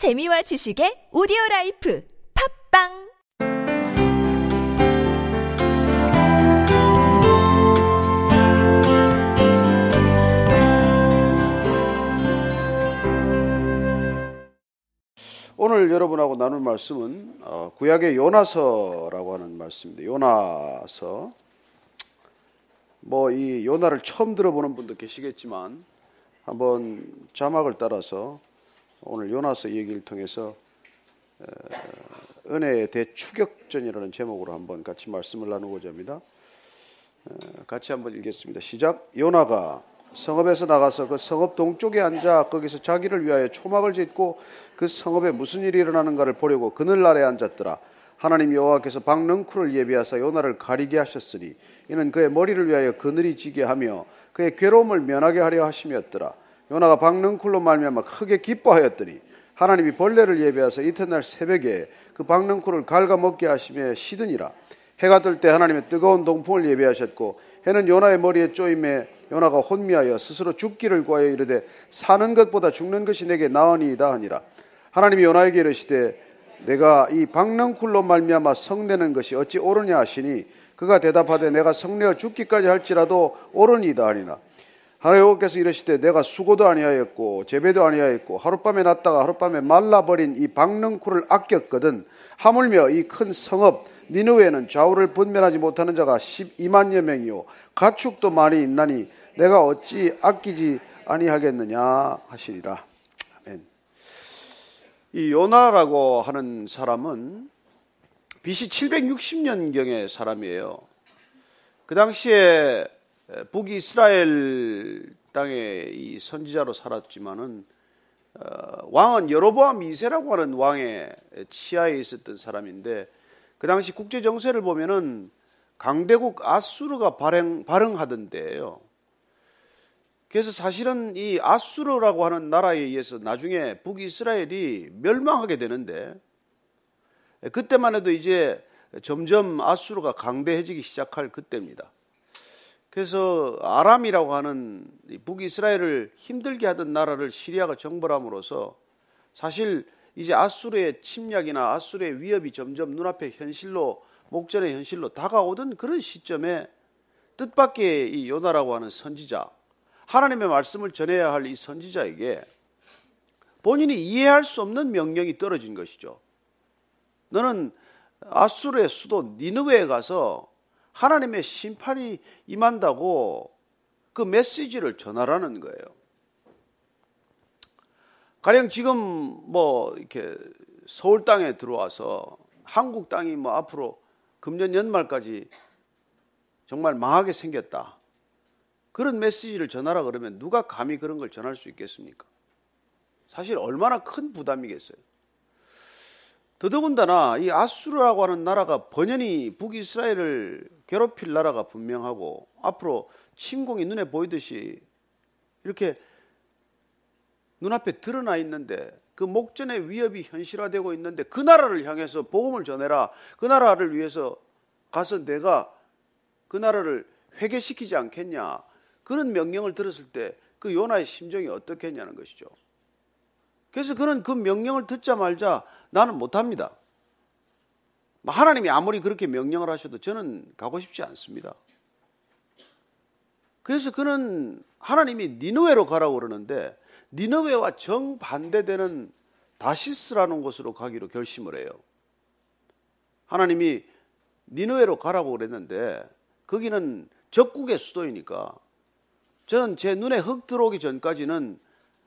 재미와 지식의 오디오 라이프 팟빵 오늘 여러분하고 나눌 말씀은 어, 구약의 요나서라고 하는 말씀입니다. 요나서. 뭐 이 요나를 처음 들어보는 분도 계시겠지만 한번 자막을 따라서 오늘 요나서 얘기를 통해서 어, 은혜의 대추격전이라는 제목으로 한번 같이 말씀을 나누고자 합니다. 어, 같이 한번 읽겠습니다. 시작. 요나가 성읍에서 나가서 그 성읍 동쪽에 앉아 거기서 자기를 위하여 초막을 짓고 그 성읍에 무슨 일이 일어나는가를 보려고 그늘 아래 앉았더라. 하나님 여호와께서 박능쿨을 예비하사 요나를 가리게 하셨으니 이는 그의 머리를 위하여 그늘이 지게 하며 그의 괴로움을 면하게 하려 하심이었더라. 요나가 박능쿨로 말미암아 크게 기뻐하였더니 하나님이 벌레를 예비하사 이튿날 새벽에 그 박능쿨을 갉아먹게 하심에 시드니라. 해가 뜰 때 하나님의 뜨거운 동풍을 예비하셨고 해는 요나의 머리에 쪼임에 요나가 혼미하여 스스로 죽기를 구하여 이르되 사는 것보다 죽는 것이 내게 나으니이다 하니라. 하나님이 요나에게 이르시되 내가 이 박능쿨로 말미암아 성내는 것이 어찌 옳으냐 하시니 그가 대답하되 내가 성내어 죽기까지 할지라도 옳으니이다 하니라. 하나님 여호께서 이르시되 내가 수고도 아니하였고 재배도 아니하였고 하룻밤에 났다가 하룻밤에 말라버린 이 박능쿨을 아꼈거든 하물며 이 큰 성읍 니느웨는 좌우를 분별하지 못하는 자가 12만여 명이요 가축도 많이 있나니 내가 어찌 아끼지 아니하겠느냐 하시리라. 아멘. 이 요나라고 하는 사람은 BC 760년경의 사람이에요. 그 당시에 북이스라엘 땅의 이 선지자로 살았지만은 어, 왕은 여로보암 2세라고 하는 왕의 치하에 있었던 사람인데 그 당시 국제 정세를 보면은 강대국 아수르가 발행, 발흥하던데요. 그래서 사실은 이 아수르라고 하는 나라에 의해서 나중에 북이스라엘이 멸망하게 되는데 그때만 해도 이제 점점 아수르가 강대해지기 시작할 그때입니다. 그래서 아람이라고 하는 북이스라엘을 힘들게 하던 나라를 시리아가 정벌함으로써 사실 이제 아수르의 침략이나 아수르의 위협이 점점 눈앞에 현실로 목전의 현실로 다가오던 그런 시점에 뜻밖의 이 요나라고 하는 선지자 하나님의 말씀을 전해야 할 이 선지자에게 본인이 이해할 수 없는 명령이 떨어진 것이죠. 너는 아수르의 수도 니느웨에 가서 하나님의 심판이 임한다고 그 메시지를 전하라는 거예요. 가령 지금 뭐 이렇게 서울 땅에 들어와서 한국 땅이 뭐 앞으로 금년 연말까지 정말 망하게 생겼다. 그런 메시지를 전하라 그러면 누가 감히 그런 걸 전할 수 있겠습니까? 사실 얼마나 큰 부담이겠어요. 더더군다나 이 아수르라고 하는 나라가 번연히 북이스라엘을 괴롭힐 나라가 분명하고 앞으로 침공이 눈에 보이듯이 이렇게 눈앞에 드러나 있는데 그 목전의 위협이 현실화되고 있는데 그 나라를 향해서 복음을 전해라. 그 나라를 위해서 가서 내가 그 나라를 회개시키지 않겠냐. 그런 명령을 들었을 때 그 요나의 심정이 어떻겠냐는 것이죠. 그래서 그는 그 명령을 듣자 말자 나는 못합니다. 하나님이 아무리 그렇게 명령을 하셔도 저는 가고 싶지 않습니다. 그래서 그는 하나님이 니누웨로 가라고 그러는데 니느웨와 정반대되는 다시스라는 곳으로 가기로 결심을 해요. 하나님이 니느웨로 가라고 그랬는데 거기는 적국의 수도이니까 저는 제 눈에 흙 들어오기 전까지는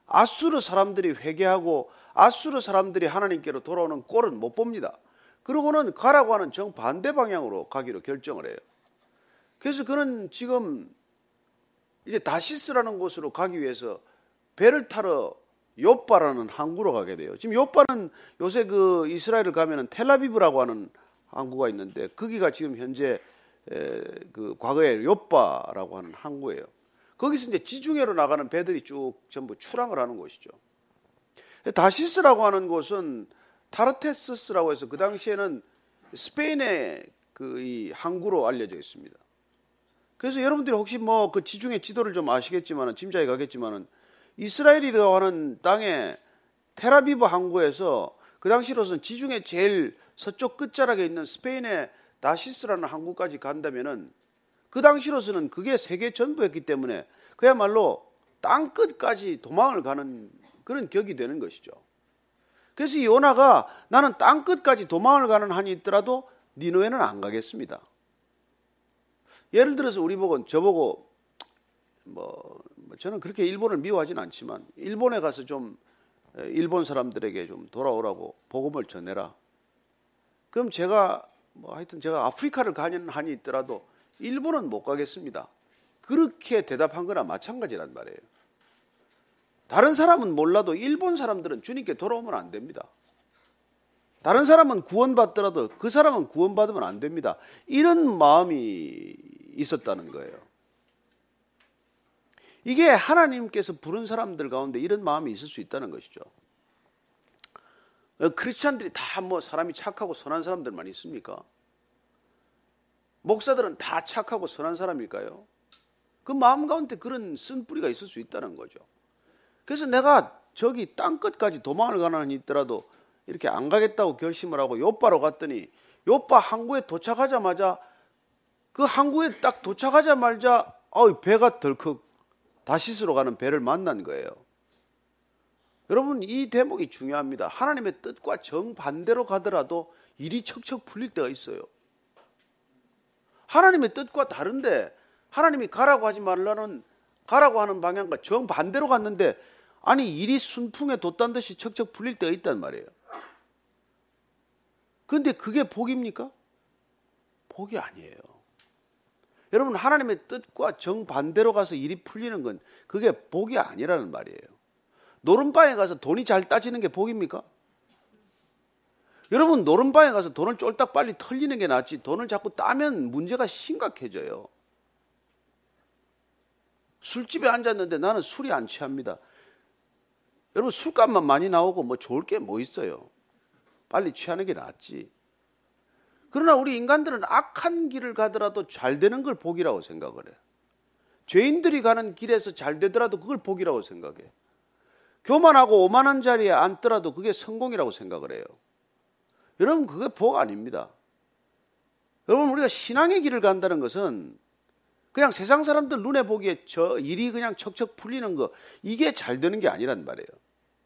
아수르 사람들이 회개하고 아수르 사람들이 하나님께로 돌아오는 꼴은 못 봅니다. 그러고는 가라고 하는 정반대 방향으로 가기로 결정을 해요. 그래서 그는 지금 이제 다시스라는 곳으로 가기 위해서 배를 타러 요빠라는 항구로 가게 돼요. 지금 요빠는 요새 그 이스라엘을 가면은 텔라비브라고 하는 항구가 있는데 거기가 지금 현재 그 과거에 요빠라고 하는 항구예요. 거기서 이제 지중해로 나가는 배들이 쭉 전부 출항을 하는 곳이죠. 다시스라고 하는 곳은 타르테스스라고 해서 그 당시에는 스페인의 그 이 항구로 알려져 있습니다. 그래서 여러분들이 혹시 뭐 그 지중해 지도를 좀 아시겠지만은 짐작이 가겠지만은 이스라엘이라고 하는 땅에 테라비브 항구에서 그 당시로서는 지중해 제일 서쪽 끝자락에 있는 스페인의 다시스라는 항구까지 간다면은 그 당시로서는 그게 세계 전부였기 때문에 그야말로 땅 끝까지 도망을 가는 그런 격이 되는 것이죠. 그래서 이 요나가 나는 땅 끝까지 도망을 가는 한이 있더라도 니노에는 안 가겠습니다. 예를 들어서 우리 보고 저보고 뭐, 뭐 저는 그렇게 일본을 미워하진 않지만 일본에 가서 좀 일본 사람들에게 좀 돌아오라고 복음을 전해라. 그럼 제가 뭐 하여튼 제가 아프리카를 가는 한이 있더라도 일본은 못 가겠습니다. 그렇게 대답한 거나 마찬가지란 말이에요. 다른 사람은 몰라도 일본 사람들은 주님께 돌아오면 안 됩니다. 다른 사람은 구원받더라도 그 사람은 구원받으면 안 됩니다. 이런 마음이 있었다는 거예요. 이게 하나님께서 부른 사람들 가운데 이런 마음이 있을 수 있다는 것이죠. 크리스찬들이 다 뭐 사람이 착하고 선한 사람들만 있습니까? 목사들은 다 착하고 선한 사람일까요? 그 마음 가운데 그런 쓴 뿌리가 있을 수 있다는 거죠. 그래서 내가 저기 땅 끝까지 도망을 가는 한이 있더라도 이렇게 안 가겠다고 결심을 하고 요바로 갔더니 요바 항구에 도착하자마자 그 항구에 딱 도착하자마자 어 배가 덜컥 다시스로 가는 배를 만난 거예요. 여러분 이 대목이 중요합니다. 하나님의 뜻과 정반대로 가더라도 일이 척척 풀릴 때가 있어요. 하나님의 뜻과 다른데 하나님이 가라고 하지 말라는 가라고 하는 방향과 정반대로 갔는데 아니 일이 순풍에 돛단 듯이 척척 풀릴 때가 있단 말이에요. 그런데 그게 복입니까? 복이 아니에요. 여러분 하나님의 뜻과 정반대로 가서 일이 풀리는 건 그게 복이 아니라는 말이에요. 노름방에 가서 돈이 잘 따지는 게 복입니까? 여러분 노름방에 가서 돈을 쫄딱 빨리 털리는 게 낫지 돈을 자꾸 따면 문제가 심각해져요. 술집에 앉았는데 나는 술이 안 취합니다. 여러분 술값만 많이 나오고 뭐 좋을 게 뭐 있어요. 빨리 취하는 게 낫지. 그러나 우리 인간들은 악한 길을 가더라도 잘 되는 걸 복이라고 생각을 해. 죄인들이 가는 길에서 잘 되더라도 그걸 복이라고 생각해. 교만하고 오만한 자리에 앉더라도 그게 성공이라고 생각을 해요. 여러분 그게 복 아닙니다. 여러분 우리가 신앙의 길을 간다는 것은 그냥 세상 사람들 눈에 보기에 저 일이 그냥 척척 풀리는 거 이게 잘 되는 게 아니란 말이에요.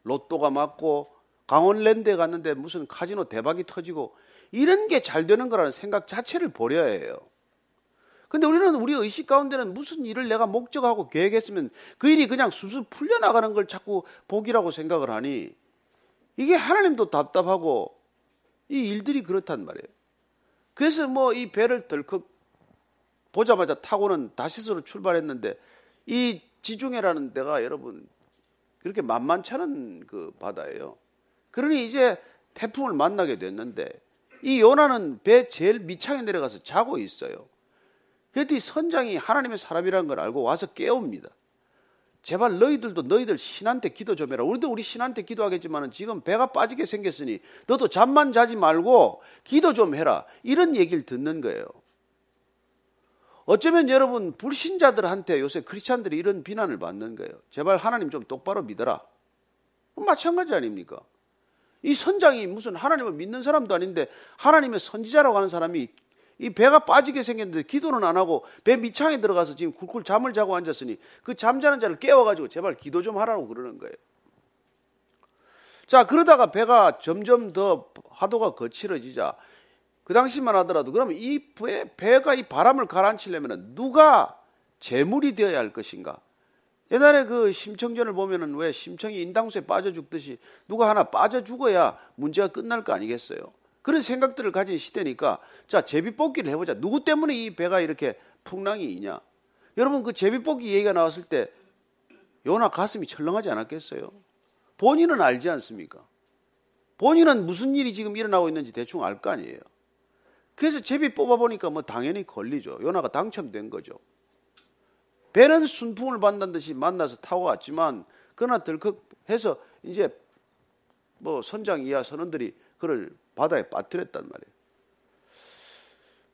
로또가 맞고 강원랜드에 갔는데 무슨 카지노 대박이 터지고 이런 게 잘 되는 거라는 생각 자체를 버려야 해요. 근데 우리는 우리 의식 가운데는 무슨 일을 내가 목적하고 계획했으면 그 일이 그냥 수술 풀려나가는 걸 자꾸 복이라고 생각을 하니 이게 하나님도 답답하고 이 일들이 그렇단 말이에요. 그래서 뭐 이 배를 덜컥 보자마자 타고는 다시스로 출발했는데 이 지중해라는 데가 여러분 그렇게 만만치 않은 그 바다예요. 그러니 이제 태풍을 만나게 됐는데 이 요나는 배 제일 밑창에 내려가서 자고 있어요. 그랬더니 선장이 하나님의 사람이라는 걸 알고 와서 깨웁니다. 제발 너희들도 너희들 신한테 기도 좀 해라. 우리도 우리 신한테 기도하겠지만 지금 배가 빠지게 생겼으니 너도 잠만 자지 말고 기도 좀 해라. 이런 얘기를 듣는 거예요. 어쩌면 여러분 불신자들한테 요새 크리스찬들이 이런 비난을 받는 거예요. 제발 하나님 좀 똑바로 믿어라. 마찬가지 아닙니까? 이 선장이 무슨 하나님을 믿는 사람도 아닌데 하나님의 선지자라고 하는 사람이 이 배가 빠지게 생겼는데 기도는 안 하고 배 밑창에 들어가서 지금 굴굴 잠을 자고 앉았으니 그 잠자는 자를 깨워가지고 제발 기도 좀 하라고 그러는 거예요. 자, 그러다가 배가 점점 더 하도가 거칠어지자 그 당시만 하더라도 그러면 이 배, 배가 이 바람을 가라앉히려면 누가 재물이 되어야 할 것인가? 옛날에 그 심청전을 보면은 왜 심청이 인당수에 빠져 죽듯이 누가 하나 빠져 죽어야 문제가 끝날 거 아니겠어요? 그런 생각들을 가진 시대니까 자 제비 뽑기를 해보자. 누구 때문에 이 배가 이렇게 풍랑이 있냐? 여러분 그 제비 뽑기 얘기가 나왔을 때 요나 가슴이 철렁하지 않았겠어요? 본인은 알지 않습니까? 본인은 무슨 일이 지금 일어나고 있는지 대충 알 거 아니에요. 그래서 제비 뽑아보니까 뭐 당연히 걸리죠. 요나가 당첨된 거죠. 배는 순풍을 만난 듯이 만나서 타고 왔지만 그러나 덜컥 해서 이제 뭐 선장 이하 선원들이 그를 바다에 빠뜨렸단 말이에요.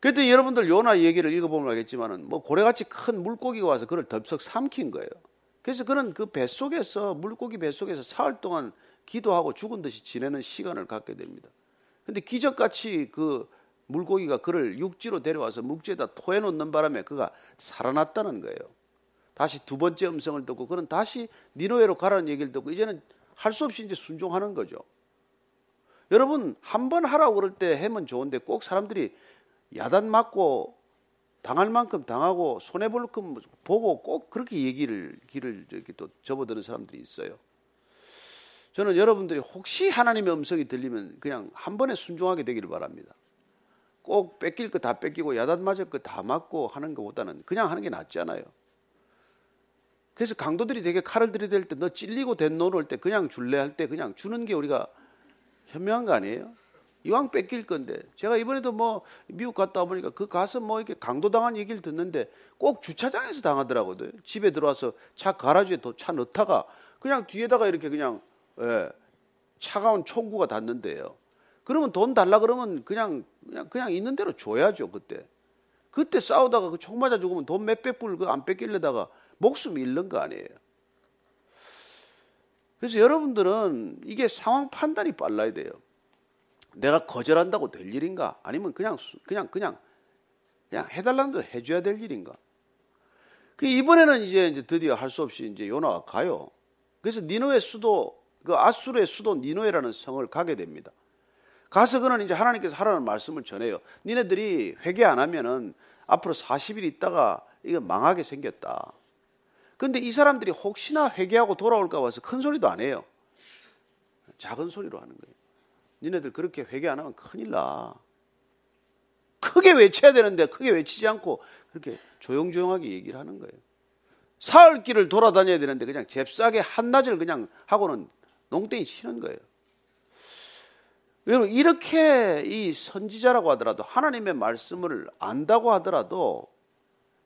그랬더니 여러분들 요나 얘기를 읽어보면 알겠지만은 뭐 고래같이 큰 물고기가 와서 그를 덥석 삼킨 거예요. 그래서 그는 그 뱃속에서 물고기 뱃속에서 사흘 동안 기도하고 죽은 듯이 지내는 시간을 갖게 됩니다. 근데 기적같이 그 물고기가 그를 육지로 데려와서 묵지에다 토해 놓는 바람에 그가 살아났다는 거예요. 다시 두 번째 음성을 듣고 그는 다시 니노에로 가라는 얘기를 듣고 이제는 할 수 없이 이제 순종하는 거죠. 여러분 한 번 하라고 그럴 때 하면 좋은데 꼭 사람들이 야단 맞고 당할 만큼 당하고 손해 볼 만큼 보고 꼭 그렇게 얘기를 길을 저기 또 접어드는 사람들이 있어요. 저는 여러분들이 혹시 하나님의 음성이 들리면 그냥 한 번에 순종하게 되기를 바랍니다. 꼭 뺏길 거 다 뺏기고 야단 맞을 거 다 맞고 하는 것보다는 그냥 하는 게 낫지 않아요. 그래서 강도들이 되게 칼을 들이댈 때 너 찔리고 된노 올때 그냥 줄래 할 때 그냥 주는 게 우리가 현명한 거 아니에요? 이왕 뺏길 건데 제가 이번에도 뭐 미국 갔다 와 보니까 그 가서 뭐 이렇게 강도 당한 얘기를 듣는데 꼭 주차장에서 당하더라고요. 집에 들어와서 차 가라지에 차 넣다가 그냥 뒤에다가 이렇게 그냥 예, 차가운 총구가 닿는데요. 그러면 돈 달라 그러면 그냥 그냥 그냥 있는 대로 줘야죠 그때. 그때 싸우다가 그 총 맞아 죽으면 돈 몇백 불 그 안 뺏길려다가 목숨 잃는 거 아니에요. 그래서 여러분들은 이게 상황 판단이 빨라야 돼요. 내가 거절한다고 될 일인가? 아니면 그냥 그냥 그냥 그냥 해달라는 대로 해줘야 될 일인가? 그 이번에는 이제, 이제 드디어 할 수 없이 이제 요나가 가요. 그래서 니노의 수도 그 아수르의 수도 니노에라는 성을 가게 됩니다. 가서 그는 이제 하나님께서 하라는 말씀을 전해요. 니네들이 회개 안 하면은 앞으로 40일 있다가 이거 망하게 생겼다. 근데 이 사람들이 혹시나 회개하고 돌아올까 봐서 큰 소리도 안 해요. 작은 소리로 하는 거예요. 니네들 그렇게 회개 안 하면 큰일 나. 크게 외쳐야 되는데 크게 외치지 않고 그렇게 조용조용하게 얘기를 하는 거예요. 사흘 길을 돌아다녀야 되는데 그냥 잽싸게 한낮을 그냥 하고는 농땡이 치는 거예요. 여러분 이렇게 이 선지자라고 하더라도 하나님의 말씀을 안다고 하더라도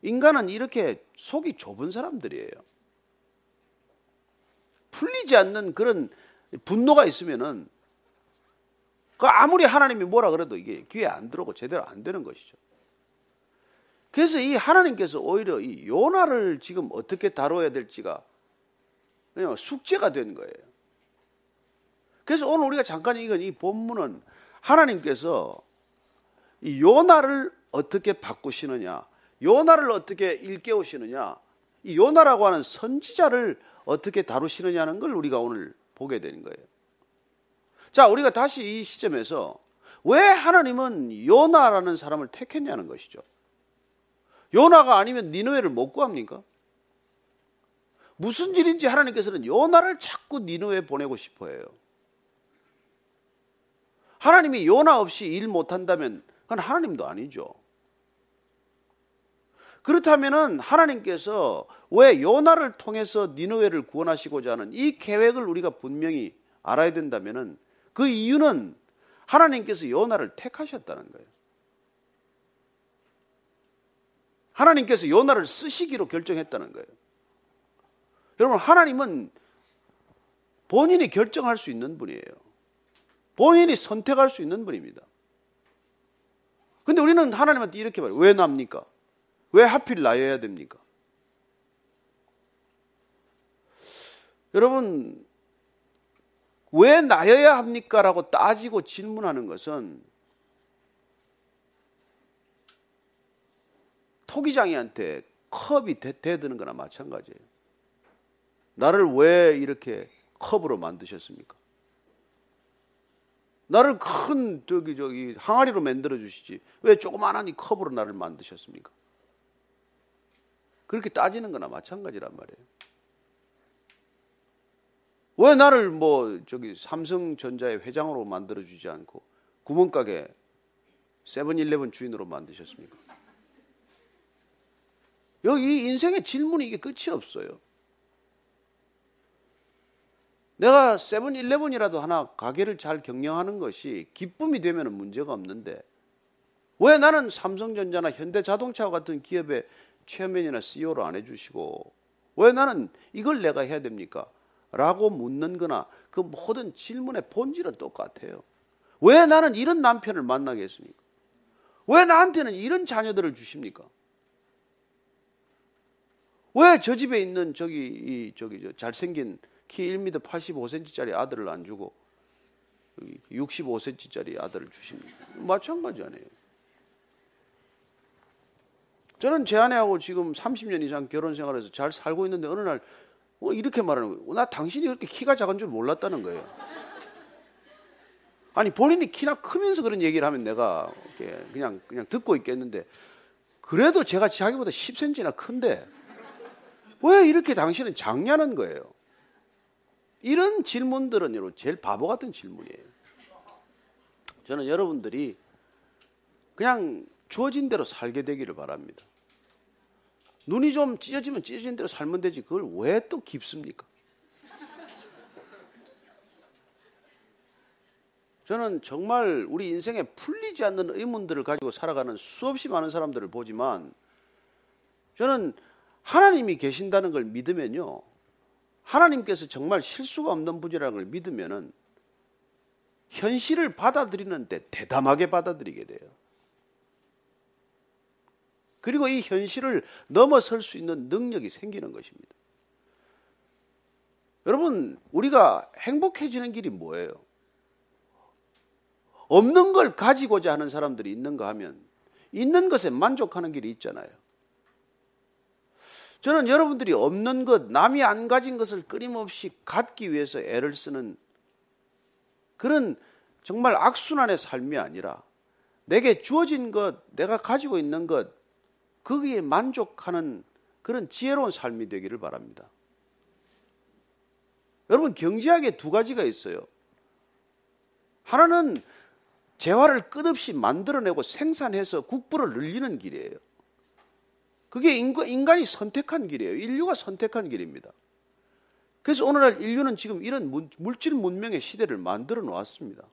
인간은 이렇게 속이 좁은 사람들이에요. 풀리지 않는 그런 분노가 있으면은 그 아무리 하나님이 뭐라 그래도 이게 귀에 안 들어오고 제대로 안 되는 것이죠. 그래서 이 하나님께서 오히려 이 요나를 지금 어떻게 다뤄야 될지가 그냥 숙제가 된 거예요. 그래서 오늘 우리가 잠깐 읽은 이 본문은 하나님께서 이 요나를 어떻게 바꾸시느냐, 요나를 어떻게 일깨우시느냐, 이 요나라고 하는 선지자를 어떻게 다루시느냐는 걸 우리가 오늘 보게 되는 거예요. 자, 우리가 다시 이 시점에서 왜 하나님은 요나라는 사람을 택했냐는 것이죠. 요나가 아니면 니누에를 못 구합니까? 무슨 일인지 하나님께서는 요나를 자꾸 니누에 보내고 싶어 해요. 하나님이 요나 없이 일 못한다면 그건 하나님도 아니죠. 그렇다면은 하나님께서 왜 요나를 통해서 니누에를 구원하시고자 하는 이 계획을 우리가 분명히 알아야 된다면은 그 이유는 하나님께서 요나를 택하셨다는 거예요. 하나님께서 요나를 쓰시기로 결정했다는 거예요. 여러분, 하나님은 본인이 결정할 수 있는 분이에요. 본인이 선택할 수 있는 분입니다. 근데 우리는 하나님한테 이렇게 말해요. 왜 납니까? 왜 하필 나여야 됩니까? 여러분, 왜 나여야 합니까? 라고 따지고 질문하는 것은 토기장이한테 컵이 대, 대드는 거나 마찬가지예요. 나를 왜 이렇게 컵으로 만드셨습니까? 나를 큰 저기 저기 항아리로 만들어 주시지 왜 조그만한 이 컵으로 나를 만드셨습니까? 그렇게 따지는 거나 마찬가지란 말이에요. 왜 나를 뭐 저기 삼성전자의 회장으로 만들어 주지 않고 구멍가게 세븐일레븐 주인으로 만드셨습니까? 여기 인생의 질문이 이게 끝이 없어요. 내가 세븐일레븐이라도 하나 가게를 잘 경영하는 것이 기쁨이 되면 문제가 없는데 왜 나는 삼성전자나 현대자동차 같은 기업의 체어맨이나 CEO를 안 해주시고 왜 나는 이걸 내가 해야 됩니까? 라고 묻는 거나 그 모든 질문의 본질은 똑같아요. 왜 나는 이런 남편을 만나겠습니까? 왜 나한테는 이런 자녀들을 주십니까? 왜 저 집에 있는 저기 이 저기 저 잘생긴 키 1m 85cm짜리 아들을 안 주고 65cm짜리 아들을 주십니다. 마찬가지 아니에요. 저는 제 아내하고 지금 30년 이상 결혼 생활에서 잘 살고 있는데 어느 날 어, 이렇게 말하는 거예요. 나 당신이 그렇게 키가 작은 줄 몰랐다는 거예요. 아니 본인이 키나 크면서 그런 얘기를 하면 내가 그냥 그냥 듣고 있겠는데 그래도 제가 자기보다 10cm나 큰데 왜 이렇게 당신은 작냐는 거예요. 이런 질문들은 여러분 제일 바보 같은 질문이에요. 저는 여러분들이 그냥 주어진 대로 살게 되기를 바랍니다. 눈이 좀 찢어지면 찢어진 대로 살면 되지 그걸 왜 또 깊습니까? 저는 정말 우리 인생에 풀리지 않는 의문들을 가지고 살아가는 수없이 많은 사람들을 보지만 저는 하나님이 계신다는 걸 믿으면요. 하나님께서 정말 실수가 없는 분이라는 걸 믿으면은 현실을 받아들이는데 대담하게 받아들이게 돼요. 그리고 이 현실을 넘어설 수 있는 능력이 생기는 것입니다. 여러분, 우리가 행복해지는 길이 뭐예요? 없는 걸 가지고자 하는 사람들이 있는가 하면 있는 것에 만족하는 길이 있잖아요. 저는 여러분들이 없는 것, 남이 안 가진 것을 끊임없이 갖기 위해서 애를 쓰는 그런 정말 악순환의 삶이 아니라 내게 주어진 것, 내가 가지고 있는 것, 거기에 만족하는 그런 지혜로운 삶이 되기를 바랍니다. 여러분, 경제학에 두 가지가 있어요. 하나는 재화를 끝없이 만들어내고 생산해서 국부를 늘리는 길이에요. 그게 인간이 선택한 길이에요. 인류가 선택한 길입니다. 그래서 오늘날 인류는 지금 이런 물질 문명의 시대를 만들어 놓았습니다.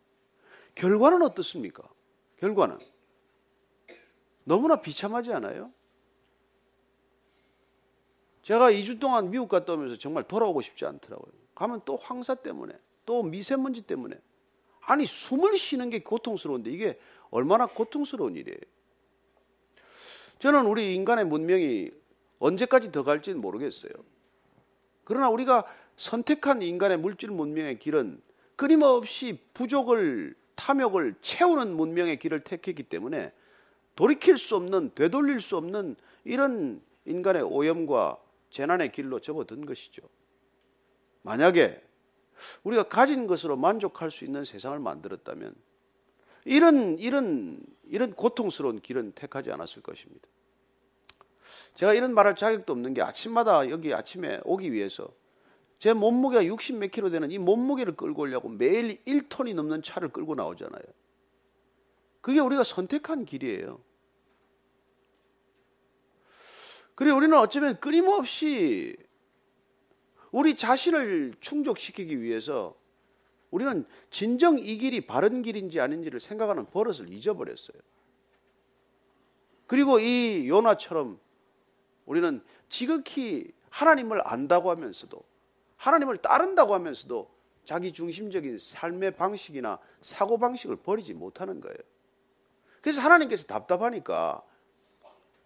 결과는 어떻습니까? 결과는 너무나 비참하지 않아요? 제가 2주 동안 미국 갔다 오면서 정말 돌아오고 싶지 않더라고요. 가면 또 황사 때문에, 또 미세먼지 때문에, 아니 숨을 쉬는 게 고통스러운데 이게 얼마나 고통스러운 일이에요. 저는 우리 인간의 문명이 언제까지 더 갈지는 모르겠어요. 그러나 우리가 선택한 인간의 물질 문명의 길은 끊임없이 부족을 탐욕을 채우는 문명의 길을 택했기 때문에 돌이킬 수 없는 되돌릴 수 없는 이런 인간의 오염과 재난의 길로 접어든 것이죠. 만약에 우리가 가진 것으로 만족할 수 있는 세상을 만들었다면 이런 이런 이런 고통스러운 길은 택하지 않았을 것입니다. 제가 이런 말할 자격도 없는 게 아침마다 여기 아침에 오기 위해서 제 몸무게가 60 몇 킬로 되는 이 몸무게를 끌고 오려고 매일 1톤이 넘는 차를 끌고 나오잖아요. 그게 우리가 선택한 길이에요. 그리고 우리는 어쩌면 끊임없이 우리 자신을 충족시키기 위해서 우리는 진정 이 길이 바른 길인지 아닌지를 생각하는 버릇을 잊어버렸어요. 그리고 이 요나처럼 우리는 지극히 하나님을 안다고 하면서도 하나님을 따른다고 하면서도 자기 중심적인 삶의 방식이나 사고 방식을 버리지 못하는 거예요. 그래서 하나님께서 답답하니까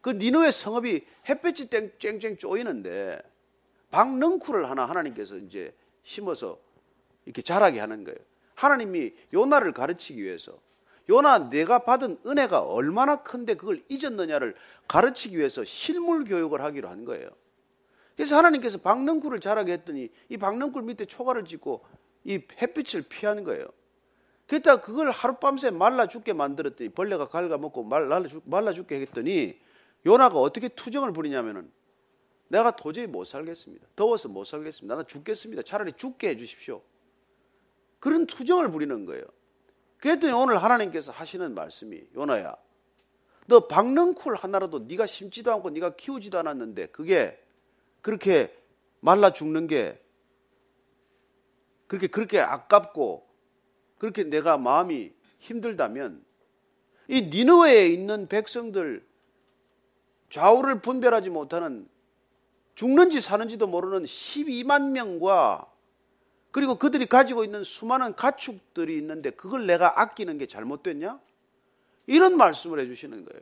그 니누의 성읍이 햇볕이 쨍쨍 쪼이는데 박넝쿨을 하나 하나님께서 이제 심어서 이렇게 자라게 하는 거예요. 하나님이 요나를 가르치기 위해서 요나 내가 받은 은혜가 얼마나 큰데 그걸 잊었느냐를 가르치기 위해서 실물 교육을 하기로 한 거예요. 그래서 하나님께서 박넝쿨을 자라게 했더니 이 박넝쿨 밑에 초가를 짓고 이 햇빛을 피하는 거예요. 그랬다가 그걸 하룻밤새 말라 죽게 만들었더니 벌레가 갉아먹고 말라, 말라 죽게 했더니 요나가 어떻게 투정을 부리냐면은 내가 도저히 못 살겠습니다. 더워서 못 살겠습니다. 나는 죽겠습니다. 차라리 죽게 해주십시오. 그런 투정을 부리는 거예요. 그랬더니 오늘 하나님께서 하시는 말씀이 요나야 너 박넝쿨 하나라도 네가 심지도 않고 네가 키우지도 않았는데 그게 그렇게 말라 죽는 게 그렇게 그렇게 아깝고 그렇게 내가 마음이 힘들다면 이 니느웨에 있는 백성들 좌우를 분별하지 못하는 죽는지 사는지도 모르는 12만 명과 그리고 그들이 가지고 있는 수많은 가축들이 있는데 그걸 내가 아끼는 게 잘못됐냐? 이런 말씀을 해주시는 거예요.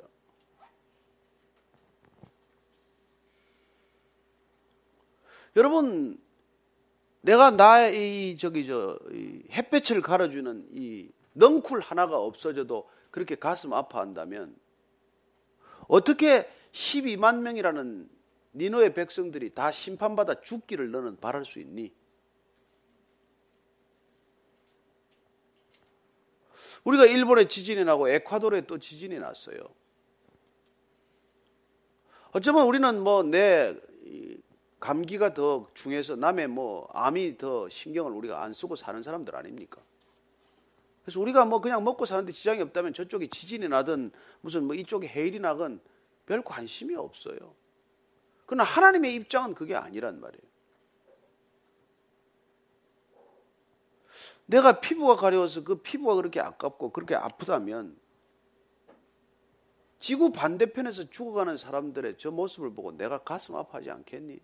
여러분, 내가 나의 이 저기 저 이 햇볕을 가려주는 이 넝쿨 하나가 없어져도 그렇게 가슴 아파한다면 어떻게 12만 명이라는 니노의 백성들이 다 심판받아 죽기를 너는 바랄 수 있니? 우리가 일본에 지진이 나고 에콰도르에 또 지진이 났어요. 어쩌면 우리는 뭐 내 감기가 더 중해서 남의 뭐 암이 더 신경을 우리가 안 쓰고 사는 사람들 아닙니까? 그래서 우리가 뭐 그냥 먹고 사는데 지장이 없다면 저쪽에 지진이 나든 무슨 뭐 이쪽에 해일이 나건 별 관심이 없어요. 그러나 하나님의 입장은 그게 아니란 말이에요. 내가 피부가 가려워서 그 피부가 그렇게 아깝고 그렇게 아프다면 지구 반대편에서 죽어가는 사람들의 저 모습을 보고 내가 가슴 아파하지 않겠니?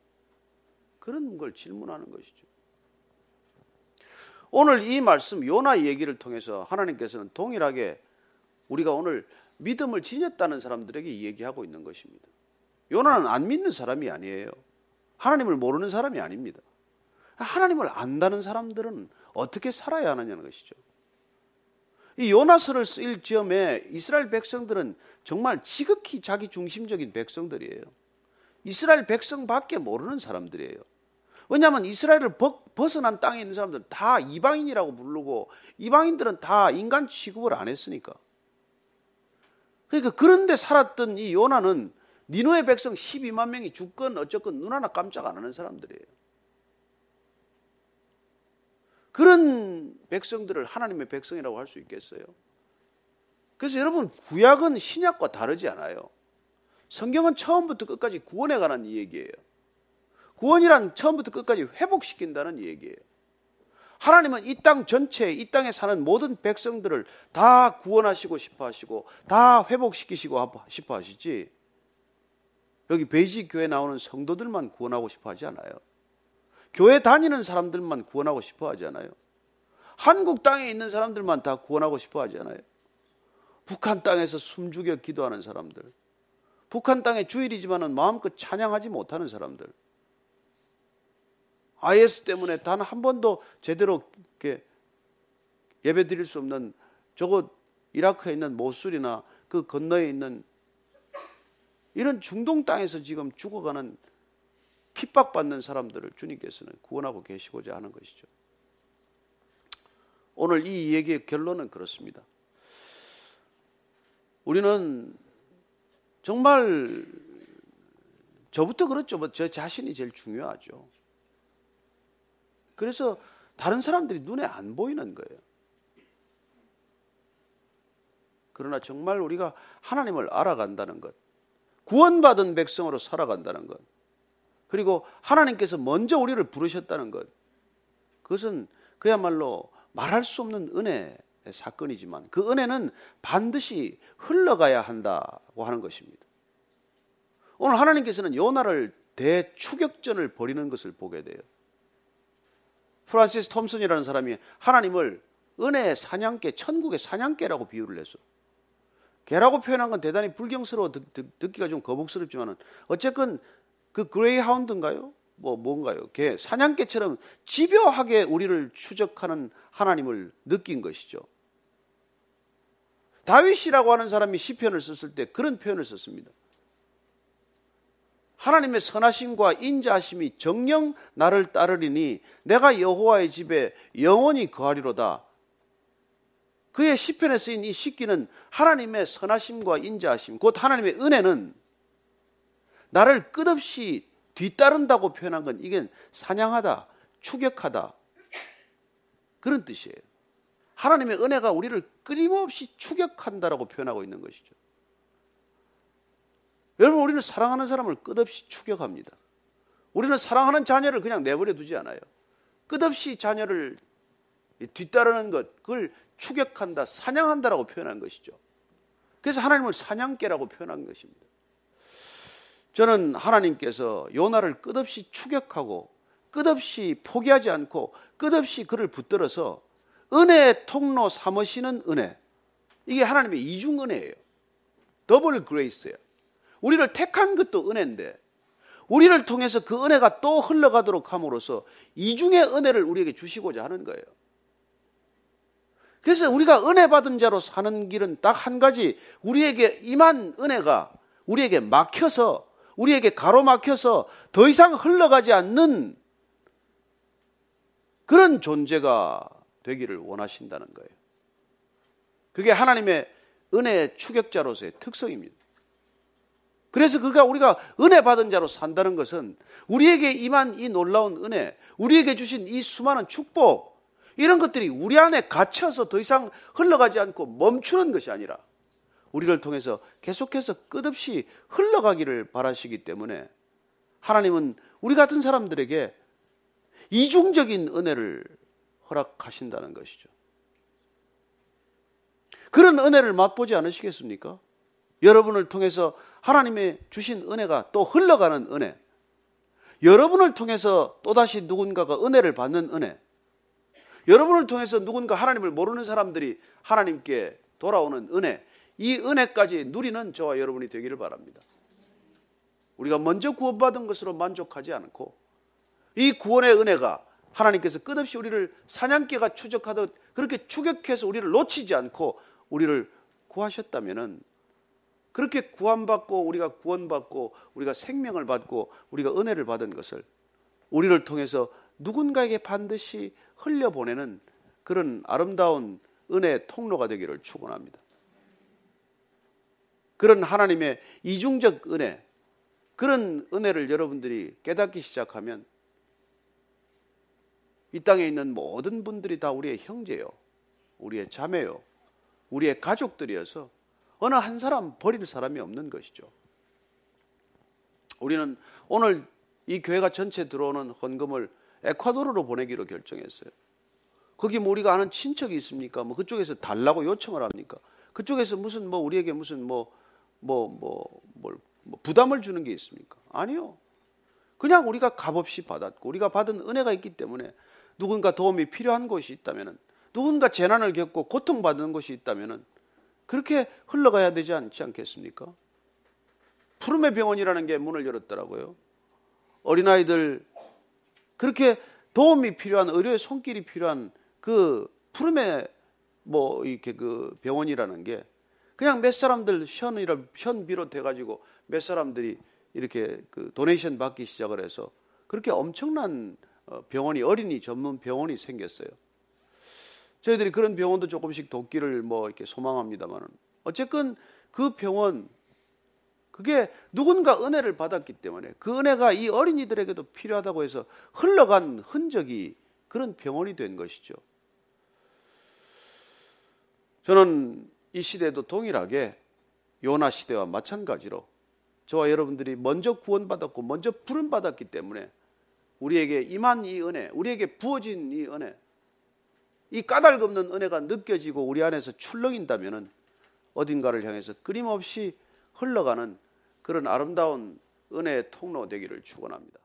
그런 걸 질문하는 것이죠. 오늘 이 말씀 요나 얘기를 통해서 하나님께서는 동일하게 우리가 오늘 믿음을 지녔다는 사람들에게 얘기하고 있는 것입니다. 요나는 안 믿는 사람이 아니에요. 하나님을 모르는 사람이 아닙니다. 하나님을 안다는 사람들은 어떻게 살아야 하느냐는 것이죠. 이 요나서를 쓰일 즈음에 이스라엘 백성들은 정말 지극히 자기 중심적인 백성들이에요. 이스라엘 백성밖에 모르는 사람들이에요. 왜냐하면 이스라엘을 벗어난 땅에 있는 사람들은 다 이방인이라고 부르고 이방인들은 다 인간 취급을 안 했으니까. 그러니까 그런데 살았던 이 요나는 니노의 백성 12만 명이 죽건 어쨌건 눈 하나 깜짝 안 하는 사람들이에요. 그런 백성들을 하나님의 백성이라고 할 수 있겠어요? 그래서 여러분 구약은 신약과 다르지 않아요. 성경은 처음부터 끝까지 구원에 관한 얘기예요. 구원이란 처음부터 끝까지 회복시킨다는 얘기예요. 하나님은 이 땅 전체, 이 땅에 사는 모든 백성들을 다 구원하시고 싶어 하시고, 다 회복시키시고 싶어 하시지, 여기 베이직 교회 나오는 성도들만 구원하고 싶어 하지 않아요. 교회 다니는 사람들만 구원하고 싶어 하지 않아요. 한국 땅에 있는 사람들만 다 구원하고 싶어 하지 않아요. 북한 땅에서 숨죽여 기도하는 사람들, 북한 땅에 주일이지만은 마음껏 찬양하지 못하는 사람들, IS 때문에 단 한 번도 제대로 이렇게 예배 드릴 수 없는 저거 이라크에 있는 모술이나 그 건너에 있는 이런 중동 땅에서 지금 죽어가는 핍박받는 사람들을 주님께서는 구원하고 계시고자 하는 것이죠. 오늘 이 얘기의 결론은 그렇습니다. 우리는 정말 저부터 그렇죠. 뭐 저 자신이 제일 중요하죠. 그래서 다른 사람들이 눈에 안 보이는 거예요. 그러나 정말 우리가 하나님을 알아간다는 것, 구원받은 백성으로 살아간다는 것, 그리고 하나님께서 먼저 우리를 부르셨다는 것, 그것은 그야말로 말할 수 없는 은혜의 사건이지만 그 은혜는 반드시 흘러가야 한다고 하는 것입니다. 오늘 하나님께서는 요나를 대추격전을 벌이는 것을 보게 돼요. 프란시스 톰슨이라는 사람이 하나님을 은혜의 사냥개, 천국의 사냥개라고 비유를 해서 개라고 표현한 건 대단히 불경스러워 듣기가 좀 거북스럽지만은 어쨌건 그 그레이하운드인가요? 뭐 뭔가요? 개 사냥개처럼 집요하게 우리를 추적하는 하나님을 느낀 것이죠. 다윗이라고 하는 사람이 시편을 썼을 때 그런 표현을 썼습니다. 하나님의 선하심과 인자하심이 정령 나를 따르리니 내가 여호와의 집에 영원히 거하리로다. 그의 시편에 쓰인 이 시기는 하나님의 선하심과 인자하심, 곧 하나님의 은혜는 나를 끝없이 뒤따른다고 표현한 건 이게 사냥하다, 추격하다 그런 뜻이에요. 하나님의 은혜가 우리를 끊임없이 추격한다라고 표현하고 있는 것이죠. 여러분 우리는 사랑하는 사람을 끝없이 추격합니다. 우리는 사랑하는 자녀를 그냥 내버려 두지 않아요. 끝없이 자녀를 뒤따르는 것, 그걸 추격한다, 사냥한다라고 표현한 것이죠. 그래서 하나님을 사냥개라고 표현한 것입니다. 저는 하나님께서 요나를 끝없이 추격하고 끝없이 포기하지 않고 끝없이 그를 붙들어서 은혜의 통로 삼으시는 은혜. 이게 하나님의 이중 은혜예요. double grace예요. 우리를 택한 것도 은혜인데 우리를 통해서 그 은혜가 또 흘러가도록 함으로써 이중의 은혜를 우리에게 주시고자 하는 거예요. 그래서 우리가 은혜 받은 자로 사는 길은 딱 한 가지 우리에게 임한 은혜가 우리에게 막혀서 우리에게 가로막혀서 더 이상 흘러가지 않는 그런 존재가 되기를 원하신다는 거예요. 그게 하나님의 은혜의 추격자로서의 특성입니다. 그래서 그가 우리가 은혜 받은 자로 산다는 것은 우리에게 임한 이 놀라운 은혜, 우리에게 주신 이 수많은 축복, 이런 것들이 우리 안에 갇혀서 더 이상 흘러가지 않고 멈추는 것이 아니라 우리를 통해서 계속해서 끝없이 흘러가기를 바라시기 때문에 하나님은 우리 같은 사람들에게 이중적인 은혜를 허락하신다는 것이죠. 그런 은혜를 맛보지 않으시겠습니까? 여러분을 통해서 하나님의 주신 은혜가 또 흘러가는 은혜. 여러분을 통해서 또다시 누군가가 은혜를 받는 은혜. 여러분을 통해서 누군가 하나님을 모르는 사람들이 하나님께 돌아오는 은혜. 이 은혜까지 누리는 저와 여러분이 되기를 바랍니다. 우리가 먼저 구원받은 것으로 만족하지 않고 이 구원의 은혜가 하나님께서 끝없이 우리를 사냥개가 추적하듯 그렇게 추격해서 우리를 놓치지 않고 우리를 구하셨다면은 그렇게 구원받고 우리가 구원받고 우리가 생명을 받고 우리가 은혜를 받은 것을 우리를 통해서 누군가에게 반드시 흘려보내는 그런 아름다운 은혜의 통로가 되기를 축원합니다. 그런 하나님의 이중적 은혜, 그런 은혜를 여러분들이 깨닫기 시작하면 이 땅에 있는 모든 분들이 다 우리의 형제요, 우리의 자매요, 우리의 가족들이어서 어느 한 사람 버릴 사람이 없는 것이죠. 우리는 오늘 이 교회가 전체 들어오는 헌금을 에콰도르로 보내기로 결정했어요. 거기 뭐 우리가 아는 친척이 있습니까? 뭐 그쪽에서 달라고 요청을 합니까? 그쪽에서 무슨 뭐 우리에게 무슨 뭐 뭐 뭐 뭘 뭐 부담을 주는 게 있습니까? 아니요. 그냥 우리가 값없이 받았고 우리가 받은 은혜가 있기 때문에 누군가 도움이 필요한 곳이 있다면은 누군가 재난을 겪고 고통받는 곳이 있다면은 그렇게 흘러가야 되지 않지 않겠습니까? 푸름의 병원이라는 게 문을 열었더라고요. 어린아이들 그렇게 도움이 필요한 의료의 손길이 필요한 그 푸름의 뭐 이렇게 그 병원이라는 게 그냥 몇 사람들 현이라 현 비롯해 가지고 몇 사람들이 이렇게 그 도네이션 받기 시작을 해서 그렇게 엄청난 어, 병원이 어린이 전문 병원이 생겼어요. 저희들이 그런 병원도 조금씩 돕기를 뭐 이렇게 소망합니다만은 어쨌건 그 병원 그게 누군가 은혜를 받았기 때문에 그 은혜가 이 어린이들에게도 필요하다고 해서 흘러간 흔적이 그런 병원이 된 것이죠. 저는 이 시대도 동일하게 요나 시대와 마찬가지로 저와 여러분들이 먼저 구원받았고 먼저 부름받았기 때문에 우리에게 임한 이 은혜, 우리에게 부어진 이 은혜, 이 까닭 없는 은혜가 느껴지고 우리 안에서 출렁인다면 어딘가를 향해서 끊임없이 흘러가는 그런 아름다운 은혜의 통로 되기를 축원합니다.